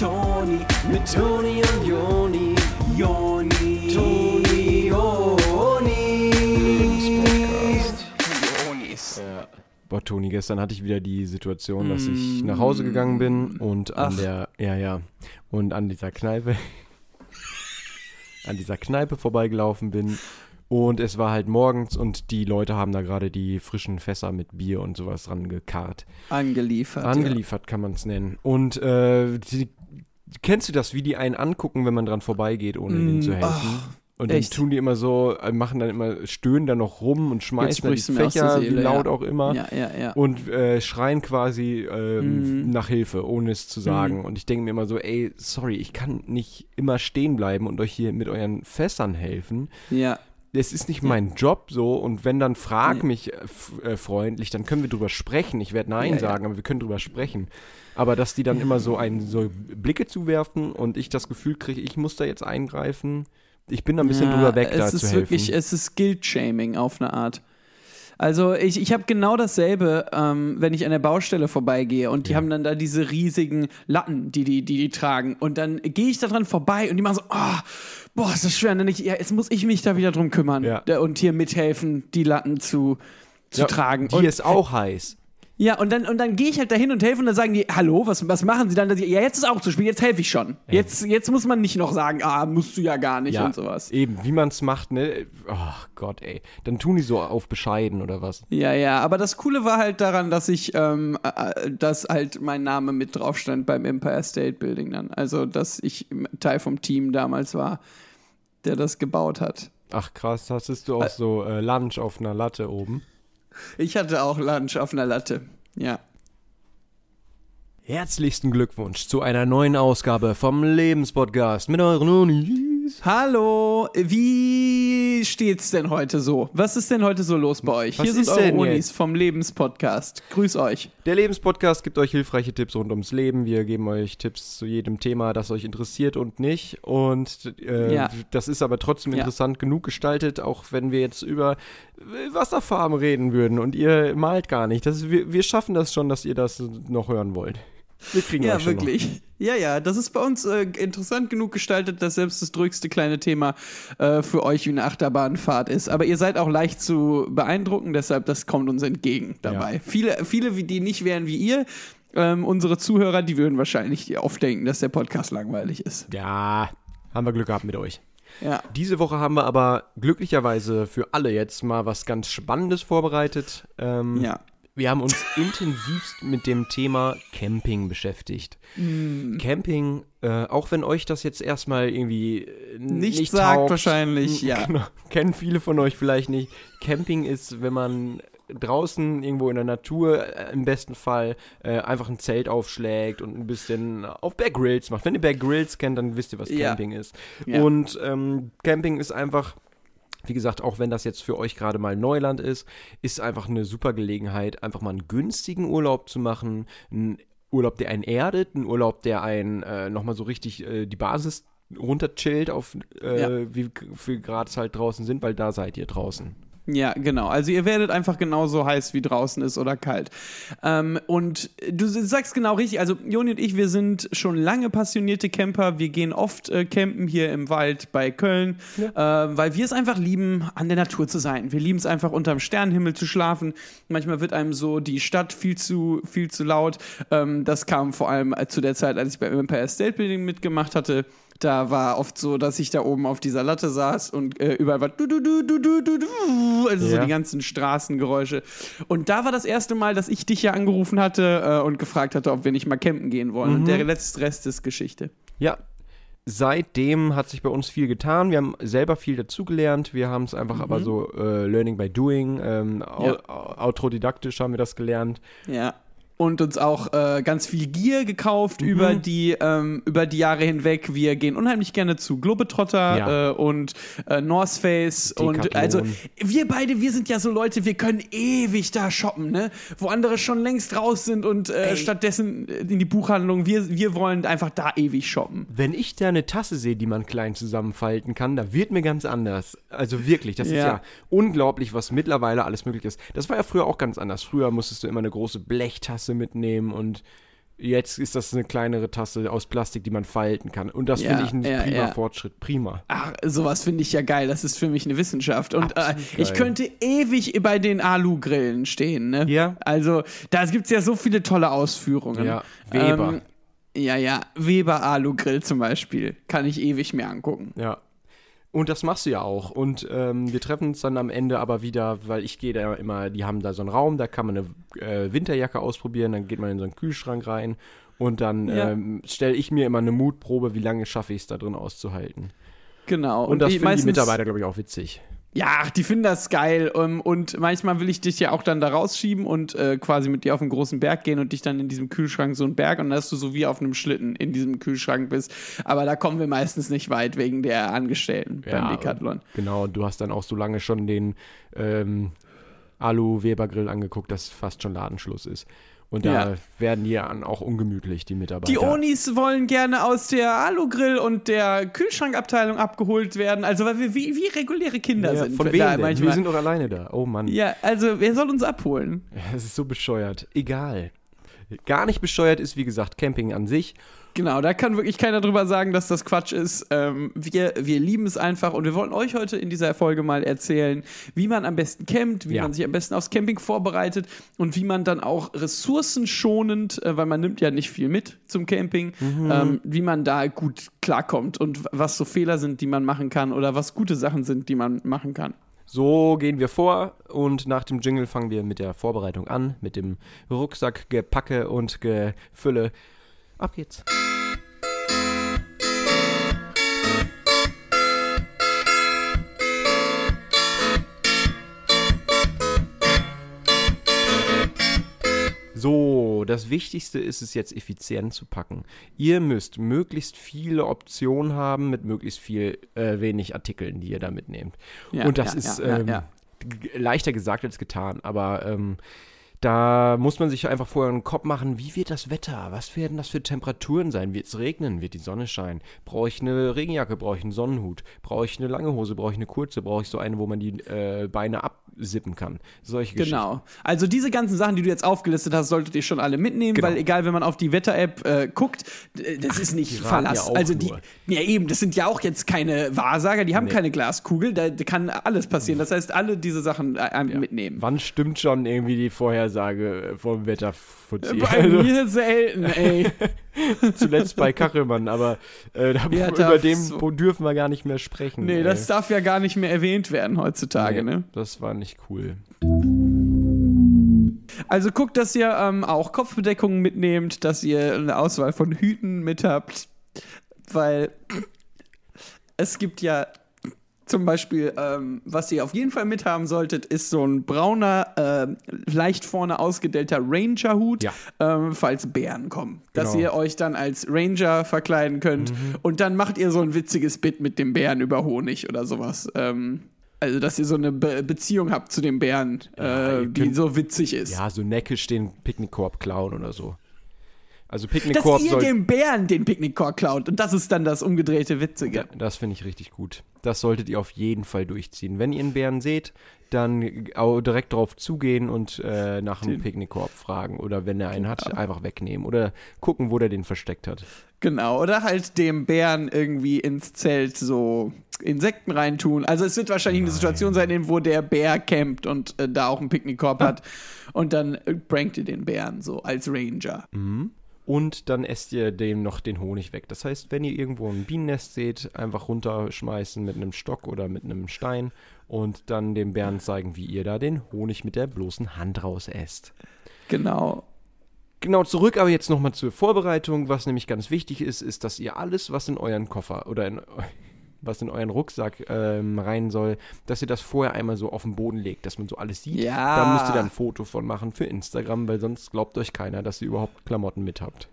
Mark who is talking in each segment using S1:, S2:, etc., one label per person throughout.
S1: Toni, mit Toni und Joni, Joni, Toni, Joni. Jonis.
S2: Ja. Boah, Toni, gestern hatte ich wieder die Situation, dass ich nach Hause gegangen bin und an
S3: Ach.
S2: der, ja, ja, und an dieser Kneipe, an dieser Kneipe vorbeigelaufen bin. Und es war halt morgens und die Leute haben da gerade die frischen Fässer mit Bier und sowas rangekarrt.
S3: Angeliefert.
S2: Angeliefert kann man es nennen. Und äh, die, kennst du das, wie die einen angucken, wenn man dran vorbeigeht, ohne
S3: Mm,
S2: ihnen zu helfen?
S3: ach,
S2: und dann
S3: echt?
S2: tun die immer so, äh, machen dann immer, stöhnen dann noch rum und schmeißen dann die Fächer,
S3: Seele,
S2: wie laut
S3: ja.
S2: auch immer.
S3: Ja, ja, ja.
S2: Und äh, schreien quasi ähm,
S3: Mhm.
S2: nach Hilfe, ohne es zu sagen. Und ich denke mir immer so, ey, sorry, ich kann nicht immer stehen bleiben und euch hier mit euren Fässern helfen.
S3: ja.
S2: Es ist nicht mein Job so und wenn dann frag
S3: Ja.
S2: mich äh, äh, freundlich, dann können wir drüber sprechen. Ich werde Nein
S3: Ja, ja.
S2: sagen, aber wir können drüber sprechen. Aber dass die dann immer so einen so Blicke zuwerfen und ich das Gefühl kriege, ich muss da jetzt eingreifen, ich bin da ein bisschen
S3: Ja,
S2: drüber weg,
S3: es
S2: da
S3: ist
S2: zu helfen.
S3: wirklich, es ist Guilt-Shaming auf eine Art. Also ich, ich habe genau dasselbe, ähm, wenn ich an der Baustelle vorbeigehe und die
S2: Ja.
S3: haben dann da diese riesigen Latten, die die, die, die tragen. Und dann gehe ich da dran vorbei und die machen so, ah, boah, ist das schwer. Und dann ich, ja, jetzt muss ich mich da wieder drum kümmern
S2: Ja.
S3: und hier mithelfen, die Latten zu, zu
S2: Ja,
S3: tragen.
S2: Die
S3: und,
S2: ist auch heiß.
S3: Ja, und dann, und dann gehe ich halt dahin und helfe und dann sagen die, hallo, was, was machen sie dann? Ich, ja, jetzt ist auch zu spät, jetzt helfe ich schon. Jetzt, jetzt muss man nicht noch sagen, ah, musst du ja gar nicht
S2: Ja,
S3: und sowas.
S2: eben, wie man es macht, ne? Ach Gott, ey. Dann tun die so auf bescheiden oder was.
S3: Ja, ja, aber das Coole war halt daran, dass ich, ähm, äh, dass halt mein Name mit drauf stand beim Empire State Building dann. Also, dass ich Teil vom Team damals war, der das gebaut hat.
S2: Ach krass, hattest du auch so äh, Lunch auf einer Latte oben?
S3: Ich hatte auch Lunch auf einer Latte. Ja.
S2: Herzlichsten Glückwunsch zu einer neuen Ausgabe vom Lebenspodcast mit euren Unis.
S3: Hallo, wie steht's denn heute so? Was ist denn heute so los bei euch?
S2: Was
S3: Hier sind
S2: ist
S3: eure Unis
S2: jetzt?
S3: vom Lebenspodcast. Grüß euch.
S2: Der Lebenspodcast gibt euch hilfreiche Tipps rund ums Leben. Wir geben euch Tipps zu jedem Thema, das euch interessiert und nicht. Und äh,
S3: Ja.
S2: das ist aber trotzdem
S3: Ja.
S2: interessant genug gestaltet, auch wenn wir jetzt über äh, Wasserfarben reden würden und ihr malt gar nicht. Das wir, wir schaffen das schon, dass ihr das noch hören wollt. Wir kriegen
S3: Ja,
S2: euch schon
S3: wirklich. Ja, ja, das ist bei uns äh, interessant genug gestaltet, dass selbst das drückste kleine Thema äh, für euch wie eine Achterbahnfahrt ist. Aber ihr seid auch leicht zu beeindrucken, deshalb das kommt uns entgegen dabei.
S2: Ja.
S3: Viele, viele, die nicht wären wie ihr, ähm, unsere Zuhörer, die würden wahrscheinlich oft denken, dass der Podcast langweilig ist.
S2: noch. Ja, haben wir Glück gehabt mit euch.
S3: Ja.
S2: Diese Woche haben wir aber glücklicherweise für alle jetzt mal was ganz Spannendes vorbereitet. Ähm,
S3: Ja.
S2: Wir haben uns intensivst mit dem Thema Camping beschäftigt.
S3: Mm.
S2: Camping, äh, auch wenn euch das jetzt erstmal irgendwie äh,
S3: Nicht
S2: nicht,
S3: sagt
S2: taugt,
S3: wahrscheinlich, ja.
S2: Genau, kennen viele von euch vielleicht nicht. Camping ist, wenn man draußen irgendwo in der Natur äh, im besten Fall äh, einfach ein Zelt aufschlägt und ein bisschen auf Bear Grylls macht. Wenn ihr Bear Grylls kennt, dann wisst ihr, was
S3: Ja.
S2: Camping ist.
S3: Ja.
S2: Und ähm, Camping ist einfach wie gesagt, auch wenn das jetzt für euch gerade mal Neuland ist, ist einfach eine super Gelegenheit, einfach mal einen günstigen Urlaub zu machen. Einen Urlaub, der einen erdet, einen Urlaub, der einen äh, nochmal so richtig äh, die Basis runterchillt, auf äh,
S3: Ja.
S2: wie viel Grad es halt draußen sind, weil da seid ihr draußen.
S3: Ja, genau. Also ihr werdet einfach genauso heiß wie draußen ist oder kalt. Ähm, und du sagst genau richtig, also Joni und ich, wir sind schon lange passionierte Camper. Wir gehen oft äh, campen hier im Wald bei Köln, äh, weil wir es einfach lieben, an der Natur zu sein. Wir lieben es einfach unterm Sternenhimmel zu schlafen. Manchmal wird einem so die Stadt viel zu, viel zu laut. Ähm, das kam vor allem äh, zu der Zeit, als ich beim Empire State Building mitgemacht hatte. Da war oft so, dass ich da oben auf dieser Latte saß und äh, überall war du, du, du, du, du, du, du, also so
S2: Ja.
S3: die ganzen Straßengeräusche. Und da war das erste Mal, dass ich dich ja angerufen hatte äh, und gefragt hatte, ob wir nicht mal campen gehen wollen. Und der letzte Rest ist Geschichte.
S2: Ja. Seitdem hat sich bei uns viel getan. Wir haben selber viel dazugelernt. Wir haben es einfach aber so äh, Learning by Doing, ähm, au
S3: Ja.
S2: au- autodidaktisch haben wir das gelernt.
S3: Ja. Und uns auch äh, ganz viel Gear gekauft über, die, ähm, über die Jahre hinweg. Wir gehen unheimlich gerne zu Globetrotter
S2: Ja.
S3: äh, und äh, North Face. Und also wir beide, wir sind ja so Leute, wir können ewig da shoppen, ne? Wo andere schon längst raus sind und äh, stattdessen in die Buchhandlung. Wir, wir wollen einfach da ewig shoppen.
S2: Wenn ich da eine Tasse sehe, die man klein zusammenfalten kann, da wird mir ganz anders. Also wirklich, das ist
S3: Ja.
S2: ja unglaublich, was mittlerweile alles möglich ist. Das war ja früher auch ganz anders. Früher musstest du immer eine große Blechtasse mitnehmen und Jetzt ist das eine kleinere Tasse aus Plastik, die man falten kann. Und das
S3: Ja,
S2: finde ich ein
S3: ja,
S2: prima
S3: ja.
S2: Fortschritt. Prima.
S3: Ach, sowas finde ich ja geil. Das ist für mich eine Wissenschaft. Und äh, ich könnte ewig bei den Alu-Grillen stehen. Ne?
S2: Ja.
S3: Also, da gibt es ja so viele tolle Ausführungen.
S2: Ja, Weber.
S3: Ähm, ja, ja. Weber Alu-Grill zum Beispiel. Kann ich ewig mir angucken.
S2: Ja. Und das machst du ja auch. Und ähm, wir treffen uns dann am Ende aber wieder, weil ich gehe da immer, die haben da so einen Raum, da kann man eine äh, Winterjacke ausprobieren, dann geht man in so einen Kühlschrank rein und dann
S3: Ja.
S2: ähm, stelle ich mir immer eine Mutprobe, wie lange schaffe ich es da drin auszuhalten.
S3: Genau.
S2: Und, das
S3: die
S2: finden die Mitarbeiter, glaube ich, auch witzig.
S3: Ja, die finden das geil. ähm, Und manchmal will ich dich ja auch dann da rausschieben und äh, quasi mit dir auf einen großen Berg gehen und dich dann in diesem Kühlschrank so einen Berg und dass du so wie auf einem Schlitten in diesem Kühlschrank bist. Aber da kommen wir meistens nicht weit wegen der Angestellten beim Decathlon.
S2: Genau, und du hast dann auch so lange schon den ähm, Alu-Weber-Grill angeguckt, dass fast schon Ladenschluss ist. Und da
S3: Ja.
S2: werden die dann auch ungemütlich, die Mitarbeiter.
S3: Die Onis wollen gerne aus der Alu-Grill und der Kühlschrankabteilung abgeholt werden. Also, weil wir wie, wie reguläre Kinder
S2: ja,
S3: sind.
S2: von
S3: da
S2: wem denn?
S3: manchmal.
S2: Wir sind doch alleine da. Oh Mann.
S3: ja, also, wer soll uns abholen?
S2: Es ist so bescheuert. Egal. Gar nicht bescheuert ist, wie gesagt, Camping an sich.
S3: Genau, da kann wirklich keiner drüber sagen, dass das Quatsch ist. Ähm, wir, wir lieben es einfach und wir wollen euch heute in dieser Folge mal erzählen, wie man am besten campt, wie
S2: Ja.
S3: man sich am besten aufs Camping vorbereitet und wie man dann auch ressourcenschonend, äh, weil man nimmt ja nicht viel mit zum Camping, ähm, wie man da gut klarkommt und was so Fehler sind, die man machen kann oder was gute Sachen sind, die man machen kann.
S2: So gehen wir vor und nach dem Jingle fangen wir mit der Vorbereitung an, mit dem Rucksackgepacke und Gefülle. Ab geht's. So, das Wichtigste ist es jetzt effizient zu packen. Ihr müsst möglichst viele Optionen haben mit möglichst viel äh, wenig Artikeln, die ihr da mitnehmt.
S3: Ja,
S2: Und das
S3: ja,
S2: ist
S3: ja,
S2: ähm, leichter gesagt als getan, aber ähm, da muss man sich einfach vorher einen Kopf machen, wie wird das Wetter? Was werden das für Temperaturen sein? Wird es regnen? Wird die Sonne scheinen? Brauche ich eine Regenjacke? Brauche ich einen Sonnenhut? Brauche ich eine lange Hose? Brauche ich eine kurze? Brauche ich so eine, wo man die äh, Beine absippen kann? Solche Geschichten.
S3: Genau. Also diese ganzen Sachen, die du jetzt aufgelistet hast, solltet ihr schon alle mitnehmen,
S2: Genau.
S3: weil egal, wenn man auf die Wetter-App äh, guckt, d- das ist nicht Verlass.
S2: ja
S3: also die, ja eben, das sind ja auch jetzt keine Wahrsager, die haben keine Glaskugel, da, kann alles passieren. Das heißt, alle diese Sachen äh, äh, mitnehmen.
S2: Wann stimmt schon irgendwie die Vorhersage äh, vom Wetter? Fuzzi?
S3: Bei
S2: Also,
S3: mir selten, ey.
S2: zuletzt bei Kachelmann, aber äh, da,
S3: Ja,
S2: über dem
S3: so-
S2: dürfen wir gar nicht mehr sprechen.
S3: Nee,
S2: ey.
S3: das darf ja gar nicht mehr erwähnt werden heutzutage,
S2: Nee,
S3: ne?
S2: Das war nicht cool.
S3: Also guckt, dass ihr ähm, auch Kopfbedeckungen mitnehmt, dass ihr eine Auswahl von Hüten mit habt, weil es gibt ja zum Beispiel, ähm, was ihr auf jeden Fall mithaben solltet, ist so ein brauner, ähm, leicht vorne ausgedellter Ranger-Hut,
S2: Ja.
S3: ähm, falls Bären kommen. Dass
S2: Genau.
S3: ihr euch dann als Ranger verkleiden könnt und dann macht ihr so ein witziges Bit mit dem Bären über Honig oder sowas. Ähm, also, dass ihr so eine Be Beziehung habt zu dem Bären,
S2: Ja,
S3: äh, die
S2: könnt-
S3: so witzig ist.
S2: Ja, so neckisch den Picknickkorb klauen oder so. Also
S3: dass
S2: Picknickkorb
S3: ihr
S2: soll.
S3: dem Bären den Picknickkorb klaut. Und das ist dann das umgedrehte Witzige.
S2: Das finde ich richtig gut. Das solltet ihr auf jeden Fall durchziehen. Wenn ihr einen Bären seht, dann direkt drauf zugehen und äh, nach einem
S3: Den-
S2: Picknickkorb fragen. Oder wenn er einen hat,
S3: Genau.
S2: einfach wegnehmen. Oder gucken, wo der den versteckt hat.
S3: Genau. Oder halt dem Bären irgendwie ins Zelt so Insekten reintun. Also es wird wahrscheinlich eine Situation sein, in wo der Bär campt und äh, da auch einen Picknickkorb hat. Und dann äh, prankt ihr den Bären so als Ranger.
S2: Und dann esst ihr dem noch den Honig weg. Das heißt, wenn ihr irgendwo ein Bienennest seht, einfach runterschmeißen mit einem Stock oder mit einem Stein und dann dem Bären zeigen, wie ihr da den Honig mit der bloßen Hand raus esst.
S3: Genau.
S2: Genau, zurück aber jetzt nochmal zur Vorbereitung. Was nämlich ganz wichtig ist, ist, dass ihr alles, was in euren Koffer oder in, was in euren Rucksack ähm, rein soll, dass ihr das vorher einmal so auf den Boden legt, dass man so alles sieht.
S3: Ja.
S2: Da müsst ihr dann ein Foto von machen für Instagram, weil sonst glaubt euch keiner, dass ihr überhaupt Klamotten mit habt.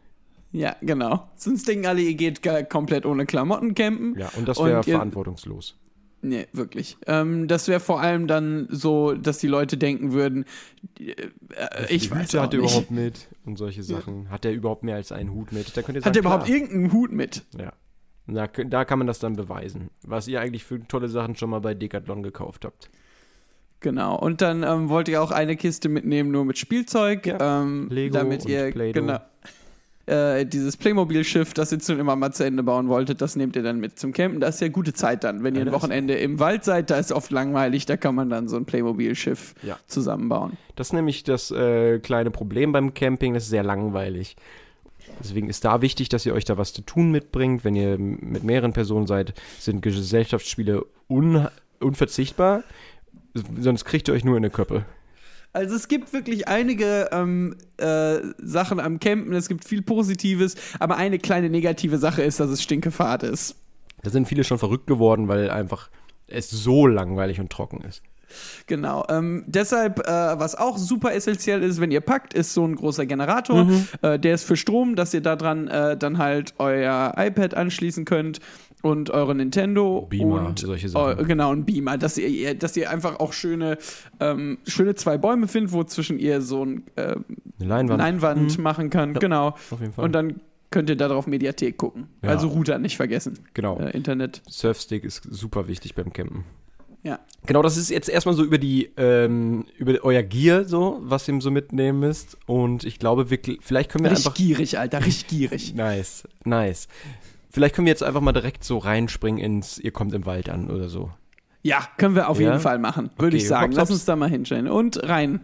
S3: Ja, genau. Sonst denken alle, ihr geht komplett ohne Klamotten campen.
S2: Ja, und das wäre verantwortungslos.
S3: Nee, wirklich. Ähm, das wäre vor allem dann so, dass die Leute denken würden, äh, äh, ich weiß
S2: Hüte hat er überhaupt mit und solche Sachen. Hat er überhaupt mehr als einen Hut mit? Da könnt ihr sagen,
S3: Hat er überhaupt
S2: klar.
S3: irgendeinen Hut mit?
S2: Ja. Da, da kann man das dann beweisen, was ihr eigentlich für tolle Sachen schon mal bei Decathlon gekauft habt.
S3: Genau. Und dann ähm, wollt ihr auch eine Kiste mitnehmen, nur mit Spielzeug,
S2: Ja.
S3: ähm,
S2: Lego
S3: damit ihr genau. äh, dieses Playmobil-Schiff, das ihr schon immer mal zu Ende bauen wolltet, das nehmt ihr dann mit zum Campen. Das ist ja gute Zeit dann. Wenn ihr ein Wochenende im Wald seid, da ist oft langweilig, da kann man dann so ein Playmobil-Schiff
S2: Ja.
S3: zusammenbauen.
S2: Das ist nämlich das äh, kleine Problem beim Camping, das ist sehr langweilig. Deswegen ist da wichtig, dass ihr euch da was zu tun mitbringt. Wenn ihr mit mehreren Personen seid, sind Gesellschaftsspiele un unverzichtbar. Sonst kriegt ihr euch nur in eine Köppe.
S3: Also es gibt wirklich einige ähm, äh, Sachen am Campen, es gibt viel Positives, aber eine kleine negative Sache ist, dass es stinkefahrt ist.
S2: Da sind viele schon verrückt geworden, weil einfach es so langweilig und trocken ist.
S3: Genau. Ähm, deshalb, äh, was auch super essentiell ist, wenn ihr packt, ist so ein großer Generator.
S2: Mhm.
S3: Äh, der ist für Strom, dass ihr daran äh, dann halt euer iPad anschließen könnt und eure Nintendo
S2: Beamer,
S3: und
S2: solche Sachen.
S3: eu- genau ein Beamer, dass ihr- dass ihr einfach auch schöne, ähm, schöne zwei Bäume findet, wo zwischen ihr so ein äh,
S2: Eine Leinwand.
S3: Leinwand machen kann.
S2: Ja,
S3: Genau.
S2: Auf jeden Fall.
S3: Und dann könnt ihr darauf Mediathek gucken.
S2: Ja.
S3: Also Router nicht vergessen.
S2: genau.
S3: Äh, Internet.
S2: Surfstick ist super wichtig beim Campen.
S3: Ja.
S2: Genau, das ist jetzt erstmal so über die, ähm, über euer Gear so, was ihr so mitnehmen müsst. Und ich glaube, wir, vielleicht können wir
S3: Richtig
S2: einfach.
S3: gierig, Alter, richtig gierig.
S2: Nice, nice. Vielleicht können wir jetzt einfach mal direkt so reinspringen ins, ihr kommt im Wald an oder so.
S3: Ja, können wir auf
S2: Ja?
S3: jeden Fall machen, würde
S2: Okay,
S3: ich sagen.
S2: hops,
S3: Lass uns da mal hinstellen. Und rein.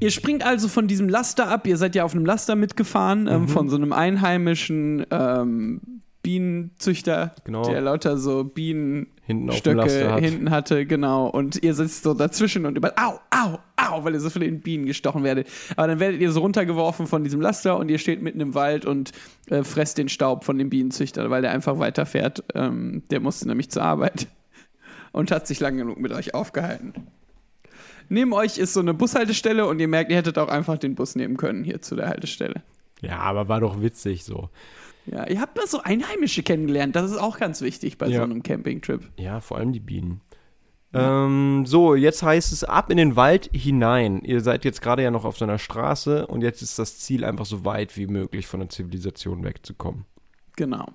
S3: Ihr springt also von diesem Laster ab. Ihr seid ja auf einem Laster mitgefahren,
S2: Mhm.
S3: ähm, von so einem einheimischen ähm, Bienenzüchter,
S2: Genau.
S3: der lauter so
S2: Hinten
S3: Bienenstöcke
S2: hat.
S3: hinten hatte, genau. Und ihr sitzt so dazwischen und über, au, au, au, weil ihr so von den Bienen gestochen werdet. Aber dann werdet ihr so runtergeworfen von diesem Laster und ihr steht mitten im Wald und äh, fresst den Staub von dem Bienenzüchter, weil der einfach weiterfährt. Ähm, der musste nämlich zur Arbeit und hat sich lang genug mit euch aufgehalten. Neben euch ist so eine Bushaltestelle und ihr merkt, ihr hättet auch einfach den Bus nehmen können hier zu der Haltestelle.
S2: Ja, aber war doch witzig so.
S3: Ja, ihr habt mal so Einheimische kennengelernt. Das ist auch ganz wichtig bei
S2: Ja.
S3: so einem Campingtrip.
S2: Ja, vor allem die Bienen. Ähm, so, jetzt heißt es ab in den Wald hinein. Ihr seid jetzt gerade ja noch auf so einer Straße und jetzt ist das Ziel einfach so weit wie möglich von der Zivilisation wegzukommen.
S3: Genau.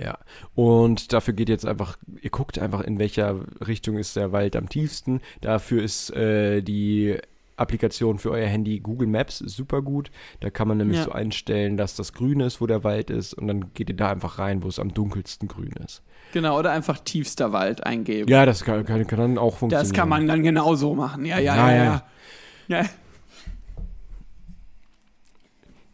S2: Ja. Und dafür geht jetzt einfach, ihr guckt einfach, in welcher Richtung ist der Wald am tiefsten. Dafür ist äh, die Applikation für euer Handy Google Maps super gut. Da kann man nämlich
S3: Ja.
S2: so einstellen, dass das grün ist, wo der Wald ist. Und dann geht ihr da einfach rein, wo es am dunkelsten grün ist.
S3: Genau, oder einfach tiefster Wald eingeben.
S2: Ja, das kann, kann, kann dann auch funktionieren.
S3: das kann man dann genauso machen. Ja, ja,
S2: Ja,
S3: ja.
S2: ja.
S3: ja. ja.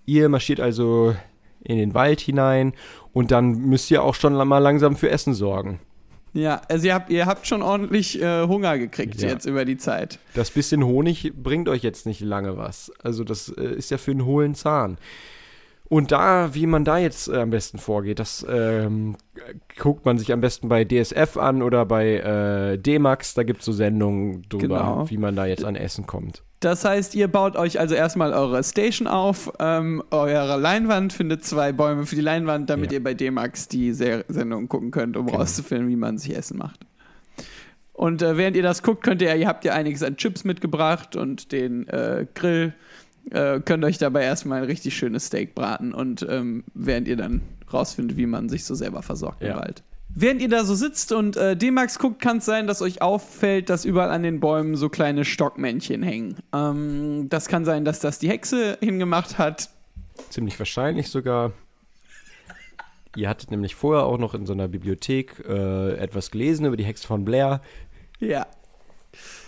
S2: Ihr marschiert also in den Wald hinein und dann müsst ihr auch schon mal langsam für Essen sorgen.
S3: Ja, also ihr habt, ihr habt schon ordentlich äh, Hunger gekriegt
S2: Ja.
S3: jetzt über die Zeit.
S2: Das bisschen Honig bringt euch jetzt nicht lange was. Also das äh, ist ja für einen hohlen Zahn. Und da, wie man da jetzt äh, am besten vorgeht, das ähm, guckt man sich am besten bei DSF an oder bei äh, D-Max. Da gibt es so Sendungen drüber,
S3: Genau.
S2: wie man da jetzt an Essen kommt.
S3: Das heißt, ihr baut euch also erstmal eure Station auf, ähm, eure Leinwand, findet zwei Bäume für die Leinwand, damit
S2: Ja.
S3: ihr bei D-Max die Ser Sendung gucken könnt, um
S2: Genau.
S3: rauszufinden, wie man sich Essen macht. Und äh, während ihr das guckt, könnt ihr, ihr habt ja einiges an Chips mitgebracht und den äh, Grill, äh, könnt euch dabei erstmal ein richtig schönes Steak braten und ähm, während ihr dann rausfindet, wie man sich so selber versorgt im
S2: Ja.
S3: Wald. Während ihr da so sitzt und äh, D-Max guckt, kann es sein, dass euch auffällt, dass überall an den Bäumen so kleine Stockmännchen hängen. Ähm, das kann sein, dass das die Hexe hingemacht hat.
S2: Ziemlich wahrscheinlich sogar. Ihr hattet nämlich vorher auch noch in so einer Bibliothek äh, etwas gelesen über die Hexe von Blair.
S3: Ja.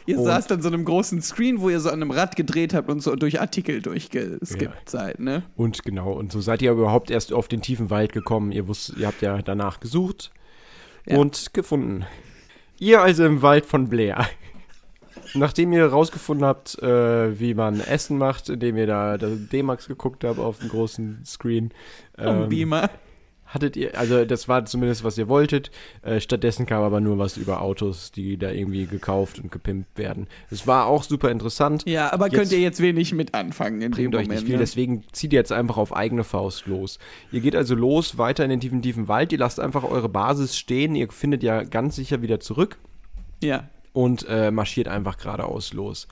S3: Ihr
S2: Und-
S3: saßt an so einem großen Screen, wo ihr so an einem Rad gedreht habt und so durch Artikel durchgeskippt
S2: Ja.
S3: seid, ne?
S2: Und genau, und so seid ihr überhaupt erst auf den tiefen Wald gekommen. Ihr wusst, ihr habt ja danach gesucht
S3: Ja.
S2: und gefunden. Ihr also im Wald von Blair. Nachdem ihr rausgefunden habt, äh, wie man Essen macht, indem ihr da das D-Max geguckt habt auf dem großen Screen, ähm,
S3: Beamer.
S2: Hattet ihr, also das war zumindest, was ihr wolltet. Äh, stattdessen kam aber nur was über Autos, die da irgendwie gekauft und gepimpt werden. Es war auch super interessant.
S3: Ja, aber
S2: Jetzt-
S3: könnt ihr jetzt wenig mit anfangen in dem
S2: bringt euch
S3: Moment.
S2: nicht viel,
S3: ne?
S2: deswegen zieht ihr jetzt einfach auf eigene Faust los. Ihr geht also los, weiter in den tiefen, tiefen Wald, ihr lasst einfach eure Basis stehen, ihr findet ja ganz sicher wieder zurück
S3: Ja.
S2: und äh, marschiert einfach geradeaus los.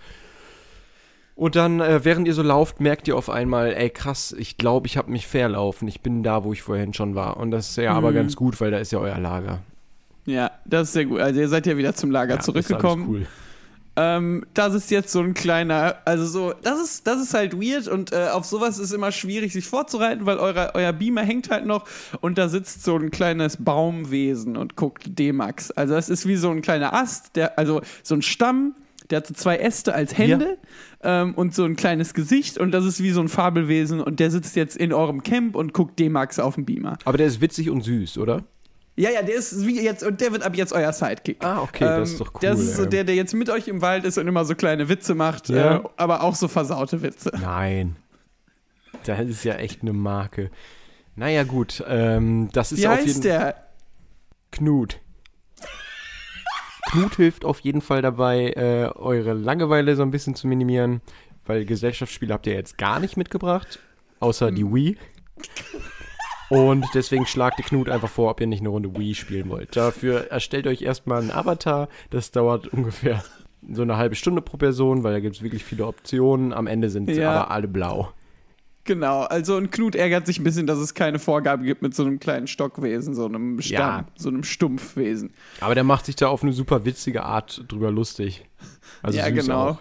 S2: Und dann, äh, während ihr so lauft, merkt ihr auf einmal, ey krass, ich glaube, ich habe mich verlaufen. Ich bin da, wo ich vorhin schon war. Und das ist ja aber
S3: Mhm.
S2: ganz gut, weil da ist ja euer Lager.
S3: Ja, das ist sehr gut. Also ihr seid ja wieder zum Lager
S2: Ja, das ist
S3: zurückgekommen.
S2: Cool.
S3: Ähm, das ist jetzt so ein kleiner, also so, das ist, das ist halt weird und äh, auf sowas ist immer schwierig, sich vorzureiten, weil eure, euer Beamer hängt halt noch und da sitzt so ein kleines Baumwesen und guckt D-Max. Also das ist wie so ein kleiner Ast, der, also so ein Stamm, der hat so zwei Äste als Hände ähm, und so ein kleines Gesicht und das ist wie so ein Fabelwesen und der sitzt jetzt in eurem Camp und guckt D-Max auf dem Beamer.
S2: Aber der ist witzig und süß, oder?
S3: Ja, ja, der ist wie jetzt und der wird ab jetzt euer Sidekick.
S2: Ah, okay, das ist doch cool,
S3: Das ist so der, der jetzt mit euch im Wald ist und immer so kleine Witze macht,
S2: Ja.
S3: äh, aber auch so versaute Witze.
S2: Nein. Das ist ja echt eine Marke. Naja, gut. Ähm, das ist
S3: Wie
S2: auf jeden
S3: heißt der?
S2: Knut. Knut hilft auf jeden Fall dabei, äh, eure Langeweile so ein bisschen zu minimieren, weil Gesellschaftsspiele habt ihr jetzt gar nicht mitgebracht, außer die Wii. Und deswegen schlagt ihr Knut einfach vor, ob ihr nicht eine Runde Wii spielen wollt. Dafür erstellt euch erstmal einen Avatar. Das dauert ungefähr so eine halbe Stunde pro Person, weil da gibt es wirklich viele Optionen. Am Ende sind
S3: Ja.
S2: aber alle blau.
S3: Genau, also und Knut ärgert sich ein bisschen, dass es keine Vorgabe gibt mit so einem kleinen Stockwesen, so einem Stamm,
S2: Ja.
S3: so einem Stumpfwesen.
S2: Aber der macht sich da auf eine super witzige Art drüber lustig. Also
S3: ja, genau.
S2: Auch.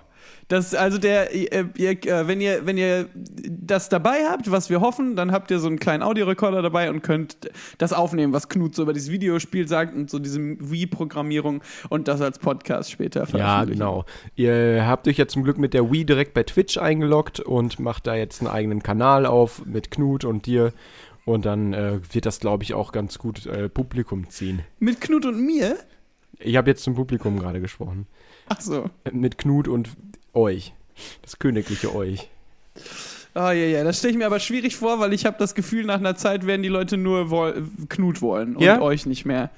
S3: Das, also der, äh, ihr, äh, wenn ihr, wenn ihr das dabei habt, was wir hoffen, dann habt ihr so einen kleinen Audiorekorder dabei und könnt das aufnehmen, was Knut so über dieses Videospiel sagt und so diese Wii-Programmierung und das als Podcast später
S2: Ja,
S3: veröffentlichen.
S2: genau. Ihr habt euch ja zum Glück mit der Wii direkt bei Twitch eingeloggt und macht da jetzt einen eigenen Kanal auf mit Knut und dir. Und dann äh, wird das, glaube ich, auch ganz gut äh, Publikum ziehen.
S3: Mit Knut und mir?
S2: Ich habe jetzt zum Publikum gerade gesprochen.
S3: Ach so.
S2: Mit Knut und euch. Das königliche euch.
S3: Oh ja, ja, das stelle ich mir aber schwierig vor, weil ich habe das Gefühl, nach einer Zeit werden die Leute nur woll Knut wollen und
S2: Ja?
S3: euch nicht mehr.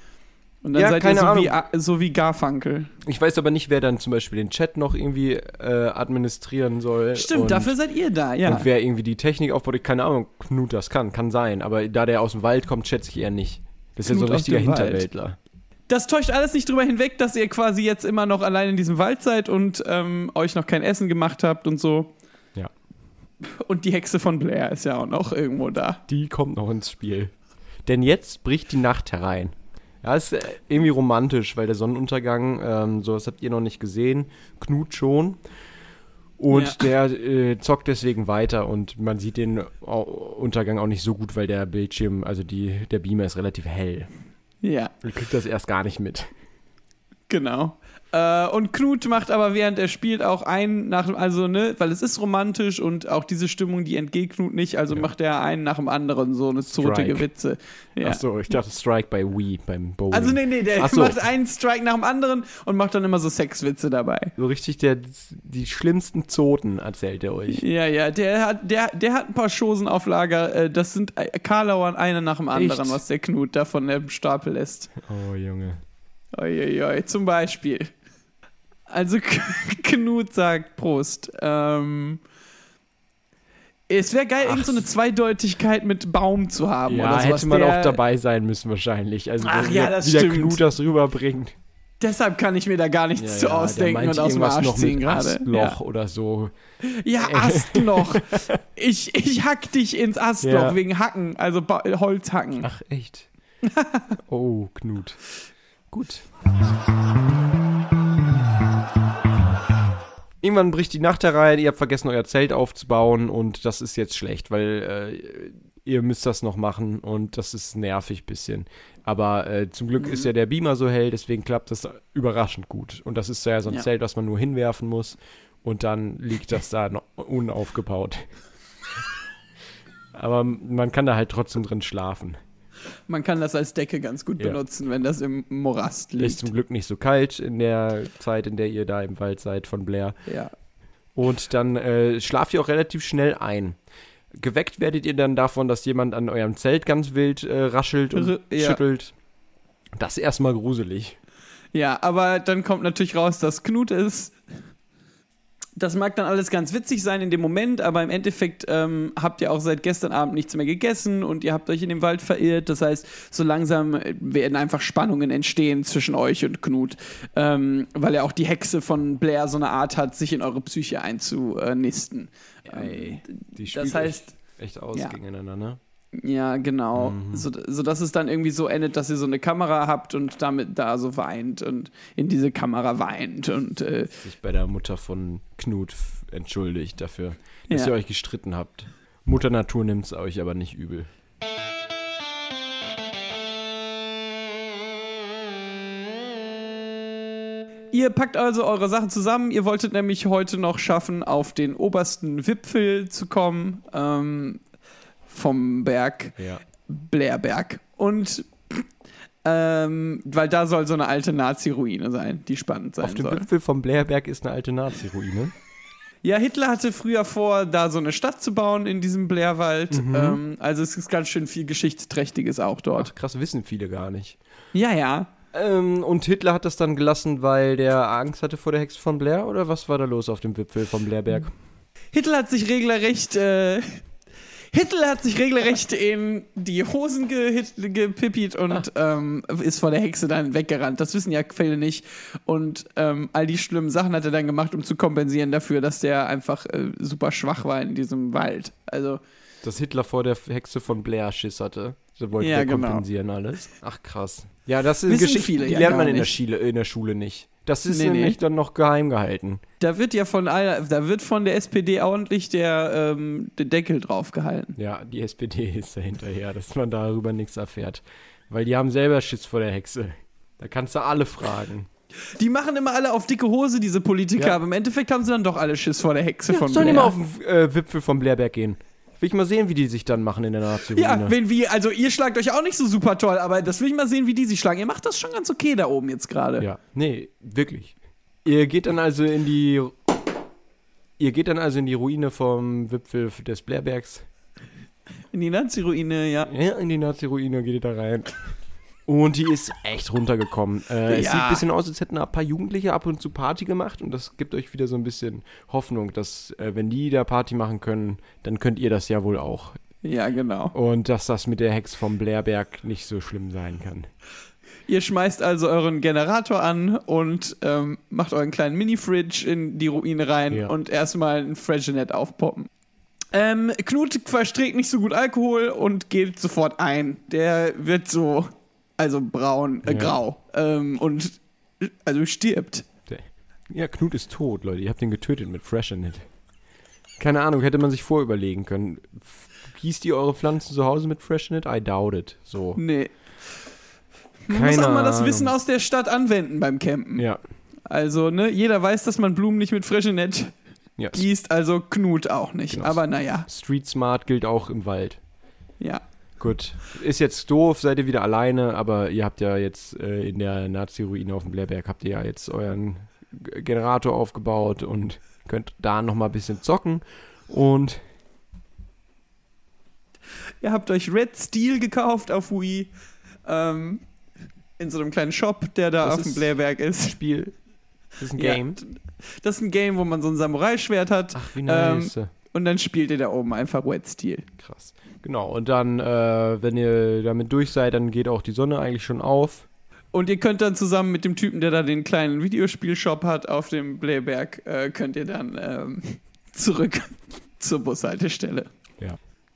S3: Und dann
S2: Ja,
S3: seid ihr so
S2: Ahnung.
S3: wie, so wie Garfunkel.
S2: Ich weiß aber nicht, wer dann zum Beispiel den Chat noch irgendwie äh, administrieren soll.
S3: Stimmt,
S2: und,
S3: dafür seid ihr da, ja.
S2: Und wer irgendwie die Technik aufbaut, ich keine Ahnung, Knut das kann, kann sein. Aber da der aus dem Wald kommt, schätze ich eher nicht. Das ist ja so
S3: Knut
S2: ein richtiger
S3: dem Wald. Das täuscht alles nicht drüber hinweg, dass ihr quasi jetzt immer noch allein in diesem Wald seid und ähm, euch noch kein Essen gemacht habt und so.
S2: Ja.
S3: Und die Hexe von Blair ist ja auch noch irgendwo da.
S2: Die kommt noch ins Spiel. Denn jetzt bricht die Nacht herein. Ja, ist äh, irgendwie romantisch, weil der Sonnenuntergang, ähm, sowas habt ihr noch nicht gesehen. Knut schon. Und der äh, zockt deswegen weiter und man sieht den Au- Untergang auch nicht so gut, weil der Bildschirm, also die, der Beamer ist relativ hell.
S3: Ja,
S2: Ihr kriegt das erst gar nicht mit.
S3: genau. Äh, und Knut macht aber während er spielt auch einen nach dem, also ne, weil es ist romantisch und auch diese Stimmung, die entgeht Knut nicht, also macht er einen nach dem anderen so eine zotige. Witze. Ja.
S2: Achso, ich dachte Strike bei Wii, beim Bowling.
S3: Also nee, nee, der
S2: so.
S3: macht einen Strike nach dem anderen und macht dann immer so Sexwitze dabei.
S2: So richtig der, die schlimmsten Zoten erzählt er euch.
S3: Ja, ja, der hat, der, der hat ein paar Chosen auf Lager. Äh, das sind äh, Karlauern, einer nach dem anderen,
S2: Echt?
S3: was der Knut da von dem Stapel lässt.
S2: Oh, Junge.
S3: Uiuiui, zum Beispiel. Also Knut sagt Prost. Ähm, es wäre geil, irgend so eine Zweideutigkeit mit Baum zu haben
S2: Ja,
S3: oder sowas.
S2: hätte man
S3: der,
S2: auch dabei sein müssen wahrscheinlich. Also
S3: Ach ja, das
S2: wie der
S3: stimmt.
S2: Knut das rüberbringt.
S3: Deshalb kann ich mir da gar nichts zu
S2: der
S3: ausdenken und aus dem Arsch
S2: noch
S3: ziehen gerade.
S2: Astloch oder so.
S3: Ja, ja Astloch. ich, ich hack dich ins Astloch
S2: Ja.
S3: wegen Hacken, also ba Holzhacken.
S2: Ach, echt? oh, Knut. Gut. Irgendwann bricht die Nacht herein, ihr habt vergessen, euer Zelt aufzubauen und das ist jetzt schlecht, weil äh, ihr müsst das noch machen und das ist nervig bisschen. Aber äh, zum Glück ist ja der Beamer so hell, deswegen klappt das überraschend gut. Und das ist ja so ein
S3: Ja.
S2: Zelt, was man nur hinwerfen muss und dann liegt das da noch unaufgebaut. Aber man kann da halt trotzdem drin schlafen.
S3: Man kann das als Decke ganz gut
S2: Ja.
S3: benutzen, wenn das im Morast
S2: Ist
S3: liegt.
S2: zum Glück nicht so kalt in der Zeit, in der ihr da im Wald seid von Blair.
S3: Ja.
S2: Und dann äh, schlaft ihr auch relativ schnell ein. Geweckt werdet ihr dann davon, dass jemand an eurem Zelt ganz wild äh, raschelt und
S3: R- ja.
S2: schüttelt. Das ist erstmal gruselig.
S3: ja, aber dann kommt natürlich raus, dass Knut ist. Das mag dann alles ganz witzig sein in dem Moment, aber im Endeffekt ähm, habt ihr auch seit gestern Abend nichts mehr gegessen und ihr habt euch in dem Wald verirrt. Das heißt, so langsam äh, werden einfach Spannungen entstehen zwischen euch und Knut, ähm, weil er auch die Hexe von Blair so eine Art hat, sich in eure Psyche einzunisten.
S2: Ey, die
S3: das heißt,
S2: echt, echt aus
S3: ja.
S2: gegeneinander, ne?
S3: Ja, genau. So, so dass es dann irgendwie so endet, dass ihr so eine Kamera habt und damit da so weint und in diese Kamera weint und äh,
S2: Sich bei der Mutter von Knut entschuldigt dafür, dass
S3: Ja.
S2: ihr euch gestritten habt. Mutter Natur nimmt es euch aber nicht übel.
S3: Ihr packt also eure Sachen zusammen. Ihr wolltet nämlich heute noch schaffen, auf den obersten Wipfel zu kommen ähm, vom Berg
S2: Ja.
S3: Blairberg. Und ähm, weil da soll so eine alte Nazi-Ruine sein, die spannend sein
S2: Auf dem
S3: soll.
S2: Gipfel vom Blairberg ist eine alte Nazi-Ruine.
S3: Ja, Hitler hatte früher vor, da so eine Stadt zu bauen in diesem Blairwald. Ähm, also es ist ganz schön viel Geschichtsträchtiges auch dort.
S2: Ach, krass, wissen viele gar nicht.
S3: Ja, ja.
S2: Ähm, und Hitler hat das dann gelassen, weil der Angst hatte vor der Hexe von Blair? Oder was war da los auf dem Wipfel vom Blairberg?
S3: Hitler hat sich regelrecht, äh, Hitler hat sich regelrecht in die Hosen gepippiert und ähm, ist vor der Hexe dann weggerannt. Das wissen ja viele nicht. Und ähm, all die schlimmen Sachen hat er dann gemacht, um zu kompensieren dafür, dass der einfach äh, super schwach war in diesem Wald. Also,
S2: Dass Hitler vor der Hexe von Blair Schiss hatte. So wollte
S3: Ja,
S2: der
S3: genau.
S2: kompensieren alles. Ach krass. Ja, das sind
S3: Wissen
S2: Geschichten,
S3: viele
S2: die
S3: ja
S2: lernt man in der. Schule, in der Schule nicht. Das ist
S3: Nee, nee.
S2: nämlich dann noch geheim gehalten.
S3: da wird ja von all, da wird von der SPD ordentlich der, ähm, der Deckel drauf gehalten.
S2: Ja, die SPD ist da hinterher, dass man darüber nichts erfährt. Weil die haben selber Schiss vor der Hexe. Da kannst du alle fragen.
S3: Die machen immer alle auf dicke Hose, diese Politiker,
S2: Ja.
S3: aber im Endeffekt haben sie dann doch alle Schiss vor der Hexe von
S2: Sollen die
S3: Blair.
S2: mal auf den äh, Wipfel vom Blairberg gehen? Will ich mal sehen, wie die sich dann machen in der Nazi-Ruine.
S3: Ja, wenn wir, also ihr schlagt euch auch nicht so super toll, aber das will ich mal sehen, wie die sich schlagen. Ihr macht das schon ganz okay da oben jetzt gerade.
S2: Ja, nee, wirklich. Ihr geht dann also in die. Ihr geht dann also in die Ruine vom Wipfel des Blairbergs.
S3: In die Nazi-Ruine, ja.
S2: Ja, in die Nazi-Ruine geht ihr da rein. Und die ist echt runtergekommen. Äh, Es
S3: Ja.
S2: sieht ein bisschen aus, als hätten ein paar Jugendliche ab und zu Party gemacht. Und das gibt euch wieder so ein bisschen Hoffnung, dass, äh, wenn die da Party machen können, dann könnt ihr das ja wohl auch.
S3: Ja, genau.
S2: Und dass das mit der Hex vom Blairberg nicht so schlimm sein kann.
S3: Ihr schmeißt also euren Generator an und ähm, macht euren kleinen Mini-Fridge in die Ruine rein
S2: Ja.
S3: und erstmal ein Freshenet aufpoppen. Ähm, Knut verträgt nicht so gut Alkohol und geht sofort ein. Der wird so, also braun, äh,
S2: Ja.
S3: grau ähm, und also stirbt.
S2: Ja, Knut ist tot, Leute. Ihr habt ihn getötet mit Freshenet. Keine Ahnung, hätte man sich vorüberlegen können. Gießt ihr eure Pflanzen zu Hause mit Freshenet? I doubt it. So.
S3: Nee. Man
S2: Keine
S3: muss auch mal das. Wissen aus der Stadt anwenden beim Campen.
S2: Ja.
S3: Also, ne, jeder weiß, dass man Blumen nicht mit Freshenet
S2: ja.
S3: gießt, also Knut auch nicht.
S2: Genau.
S3: Aber naja,
S2: Street Smart gilt auch im Wald.
S3: ja.
S2: Gut. Ist jetzt doof, seid ihr wieder alleine, aber ihr habt ja jetzt äh, in der Nazi-Ruine auf dem Blairberg habt ihr ja jetzt euren Generator aufgebaut und könnt da nochmal ein bisschen zocken. Und
S3: Ihr habt euch Red Steel gekauft auf Wii. Ähm, in so einem kleinen Shop, der da
S2: Das
S3: auf dem
S2: ist-
S3: Blairberg ist.
S2: Spiel. Das ist ein
S3: Ja.
S2: Game.
S3: Das ist ein Game, wo man so ein Samurai-Schwert hat.
S2: Ach, wie nice.
S3: Und dann spielt ihr da oben einfach Red Steel.
S2: Krass. Genau, und dann, äh, wenn ihr damit durch seid, dann geht auch die Sonne eigentlich schon auf.
S3: Und ihr könnt dann zusammen mit dem Typen, der da den kleinen Videospielshop hat auf dem Blairberg, äh, könnt ihr dann ähm, zurück zur Bushaltestelle.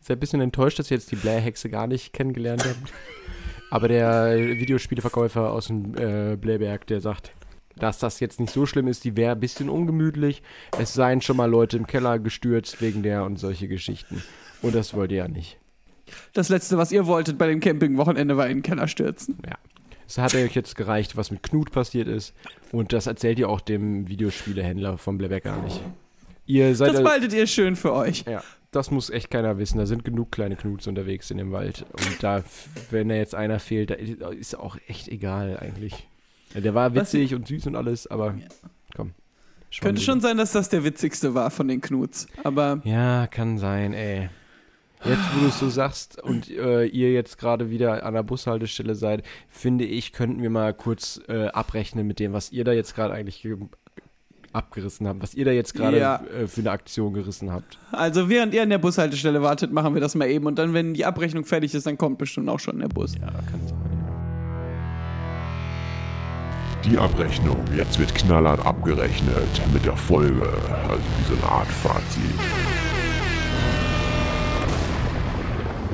S2: Seid ein bisschen enttäuscht, dass ihr jetzt die Blair-Hexe gar nicht kennengelernt habt. Aber der Videospieleverkäufer aus dem äh, Blairberg, der sagt, dass das jetzt nicht so schlimm ist, die wäre ein bisschen ungemütlich. Es seien schon mal Leute im Keller gestürzt wegen der und solche Geschichten. Und das wollt ihr ja nicht.
S3: Das letzte, was ihr wolltet bei dem Campingwochenende, war in den Keller stürzen.
S2: Es hat euch jetzt gereicht, was mit Knut passiert ist. Und das erzählt ihr auch dem Videospielehändler vom Blairberg gar nicht. Ihr seid
S3: Das behaltet ihr schön für euch.
S2: Ja, das muss echt keiner wissen. Da sind genug kleine Knuts unterwegs in dem Wald. Und da, wenn da jetzt einer fehlt, da ist auch echt egal eigentlich. Ja, der war
S3: Was-
S2: witzig und süß und alles, aber komm. Schwamm
S3: Könnte schon sein, dass das der witzigste war von den Knuts. Aber
S2: Ja, kann sein, ey. Jetzt, wo du es so sagst und äh, ihr jetzt gerade wieder an der Bushaltestelle seid, finde ich, könnten wir mal kurz äh, abrechnen mit dem, was ihr da jetzt gerade eigentlich ge- abgerissen habt, was ihr da jetzt gerade
S3: Ja.
S2: äh, für eine Aktion gerissen habt.
S3: also während ihr an der Bushaltestelle wartet, machen wir das mal eben. Und dann, wenn die Abrechnung fertig ist, dann kommt bestimmt auch schon der Bus.
S2: Ja, kann sein, ja.
S4: Die Abrechnung. Jetzt wird knallhart abgerechnet mit der Folge. Also wie so eine Art Fazit.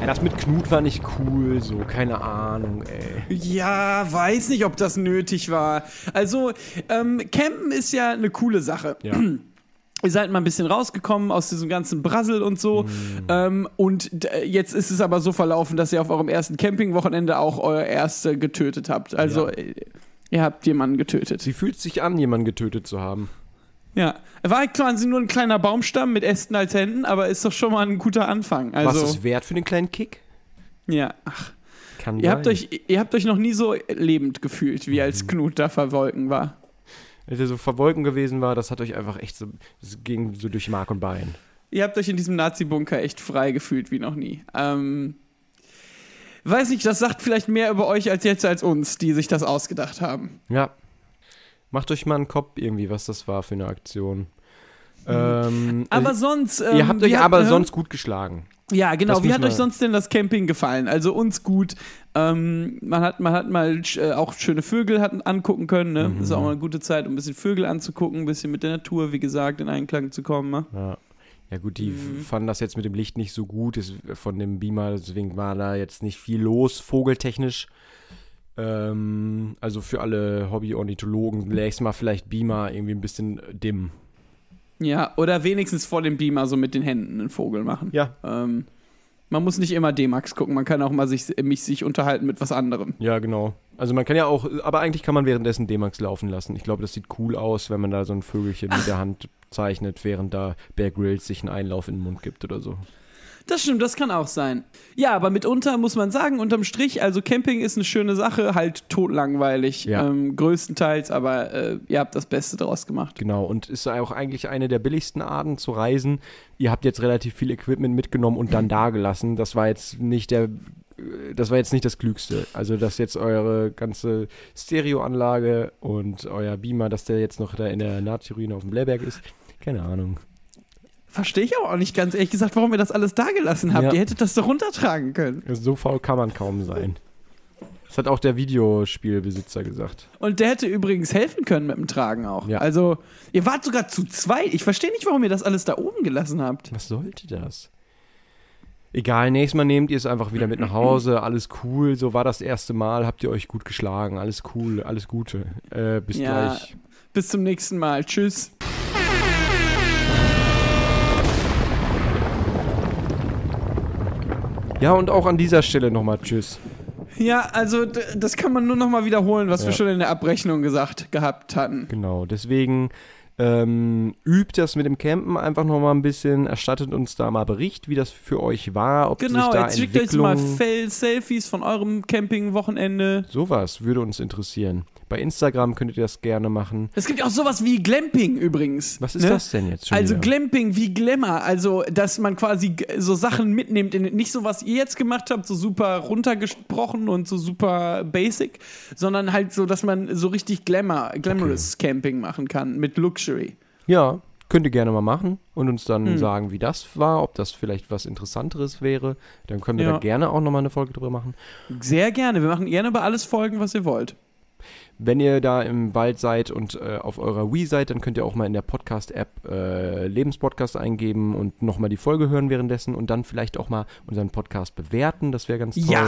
S2: Ja, das mit Knut war nicht cool, so, keine Ahnung, ey.
S3: Ja, weiß nicht, ob das nötig war. Also, ähm, Campen ist ja eine coole Sache.
S2: Ja.
S3: Ihr seid mal ein bisschen rausgekommen aus diesem ganzen Brassel und so. Ähm, und d- jetzt ist es aber so verlaufen, dass ihr auf eurem ersten Campingwochenende auch euer Erste getötet habt. Also,
S2: Ja.
S3: Ihr habt jemanden getötet.
S2: Sie fühlt sich an, jemanden getötet zu haben.
S3: Ja. War quasi nur ein kleiner Baumstamm mit Ästen als Händen, aber ist doch schon mal ein guter Anfang. Also,
S2: Was ist wert für den kleinen Kick?
S3: ja. Ach,
S2: Kann
S3: ihr, habt euch, ihr habt euch noch nie so lebend gefühlt, wie als Knut da verwolken war.
S2: Als er so verwolken gewesen war, das hat euch einfach echt so, das ging so durch Mark und Bein.
S3: Ihr habt euch in diesem Nazi-Bunker echt frei gefühlt wie noch nie. Ähm, weiß nicht, das sagt vielleicht mehr über euch als jetzt als uns, die sich das ausgedacht haben.
S2: Ja. Macht euch mal einen Kopf irgendwie, was das war für eine Aktion. Ähm,
S3: Aber
S2: also,
S3: sonst. Ähm,
S2: ihr habt euch aber
S3: äh,
S2: sonst gut geschlagen.
S3: Ja, genau. Wie hat euch sonst denn das Camping gefallen? Also uns gut. Ähm, man, hat, man hat mal äh, auch schöne Vögel hat, angucken können. Ne?
S2: Mhm.
S3: Ist auch mal eine gute Zeit, um ein bisschen Vögel anzugucken, ein bisschen mit der Natur, wie gesagt, in Einklang zu kommen. Ne?
S2: Ja. Ja gut, die
S3: Mhm.
S2: fanden das jetzt mit dem Licht nicht so gut ist von dem Beamer, deswegen war da jetzt nicht viel los, vogeltechnisch. Ähm, also für alle Hobby-Ornithologen lächst mal vielleicht Beamer irgendwie ein bisschen dimm.
S3: Ja, oder wenigstens vor dem Beamer so mit den Händen einen Vogel machen.
S2: Ja.
S3: Ähm, man muss nicht immer D-Max gucken, man kann auch mal sich, mich sich unterhalten mit was anderem.
S2: Ja, genau. Also man kann ja auch, aber eigentlich kann man währenddessen D-Max laufen lassen. Ich glaube, das sieht cool aus, wenn man da so ein Vögelchen mit der Hand zeichnet, während da Bear Grylls sich einen Einlauf in den Mund gibt oder so.
S3: Das stimmt, das kann auch sein. Ja, aber mitunter muss man sagen, unterm Strich, also Camping ist eine schöne Sache, halt totlangweilig,
S2: Ja.
S3: ähm, größtenteils, aber äh, ihr habt das Beste draus gemacht.
S2: Genau, und ist auch eigentlich eine der billigsten Arten zu reisen. Ihr habt jetzt relativ viel Equipment mitgenommen und dann dagelassen. Das war jetzt nicht der äh, das war jetzt nicht das Klügste. Also, dass jetzt eure ganze Stereoanlage und euer Beamer, dass der jetzt noch da in der Nazi-Ruine auf dem Blähberg ist, keine Ahnung.
S3: Verstehe ich aber auch nicht ganz ehrlich gesagt, warum ihr das alles dagelassen habt.
S2: Ja.
S3: Ihr hättet das doch runtertragen können.
S2: So faul kann man kaum sein. Das hat auch der Videospielbesitzer gesagt.
S3: Und der hätte übrigens helfen können mit dem Tragen auch.
S2: Ja.
S3: Also, ihr wart sogar zu zweit. Ich verstehe nicht, warum ihr das alles da oben gelassen habt.
S2: Was sollte das? Egal, nächstes Mal nehmt ihr es einfach wieder mit nach Hause. Alles cool. So war das erste Mal. Habt ihr euch gut geschlagen. Alles cool. Alles Gute. Äh, bis
S3: Ja.
S2: gleich.
S3: Bis zum nächsten Mal. Tschüss.
S2: Ja, und auch an dieser Stelle nochmal Tschüss.
S3: Ja, also das kann man nur noch mal wiederholen, was wir
S2: Ja.
S3: schon in der Abrechnung gesagt gehabt hatten.
S2: Genau. Deswegen ähm, übt das mit dem Campen einfach nochmal ein bisschen. Erstattet uns da mal Bericht, wie das für euch war. Ob
S3: Genau,
S2: sich da
S3: jetzt schickt euch mal Selfies von eurem Camping-Wochenende.
S2: Sowas würde uns interessieren. Bei Instagram könntet ihr das gerne machen.
S3: Es gibt auch sowas wie Glamping übrigens.
S2: Was ist
S3: ne?
S2: das denn jetzt
S3: Also
S2: wieder?
S3: Glamping wie Glamour, also dass man quasi so Sachen mitnimmt, in, nicht so was ihr jetzt gemacht habt, so super runtergesprochen und so super basic, sondern halt so, dass man so richtig Glamour, glamorous Camping machen kann mit Luxury.
S2: Ja, könnt ihr gerne mal machen und uns dann
S3: Hm.
S2: sagen, wie das war, ob das vielleicht was Interessanteres wäre. Dann können wir
S3: Ja.
S2: da gerne auch nochmal eine Folge drüber machen.
S3: Sehr gerne, wir machen gerne über alles Folgen, was ihr wollt.
S2: Wenn ihr da im Wald seid und äh, auf eurer Wii seid, dann könnt ihr auch mal in der Podcast-App äh, Lebenspodcast eingeben und nochmal die Folge hören währenddessen und dann vielleicht auch mal unseren Podcast bewerten. Das wäre ganz toll.
S3: Ja.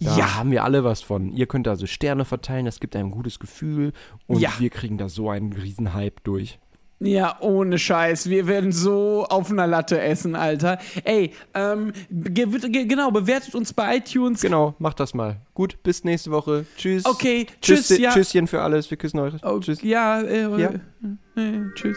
S2: Da
S3: Ja.
S2: haben wir alle was von. Ihr könnt also Sterne verteilen, das gibt einem ein gutes Gefühl und
S3: Ja.
S2: wir kriegen da so einen riesen Hype durch.
S3: Ja, ohne Scheiß. Wir werden so auf einer Latte essen, Alter. Ey, ähm, ge ge genau, bewertet uns bei iTunes.
S2: Genau, macht das mal. Gut, bis nächste Woche. Tschüss.
S3: Okay, tschüss,
S2: Tschüss,
S3: ja.
S2: Tschüsschen für alles. Wir küssen euch.
S3: Oh,
S2: Tschüss.
S3: Ja, äh,
S2: Ja.
S3: Äh, äh, tschüss.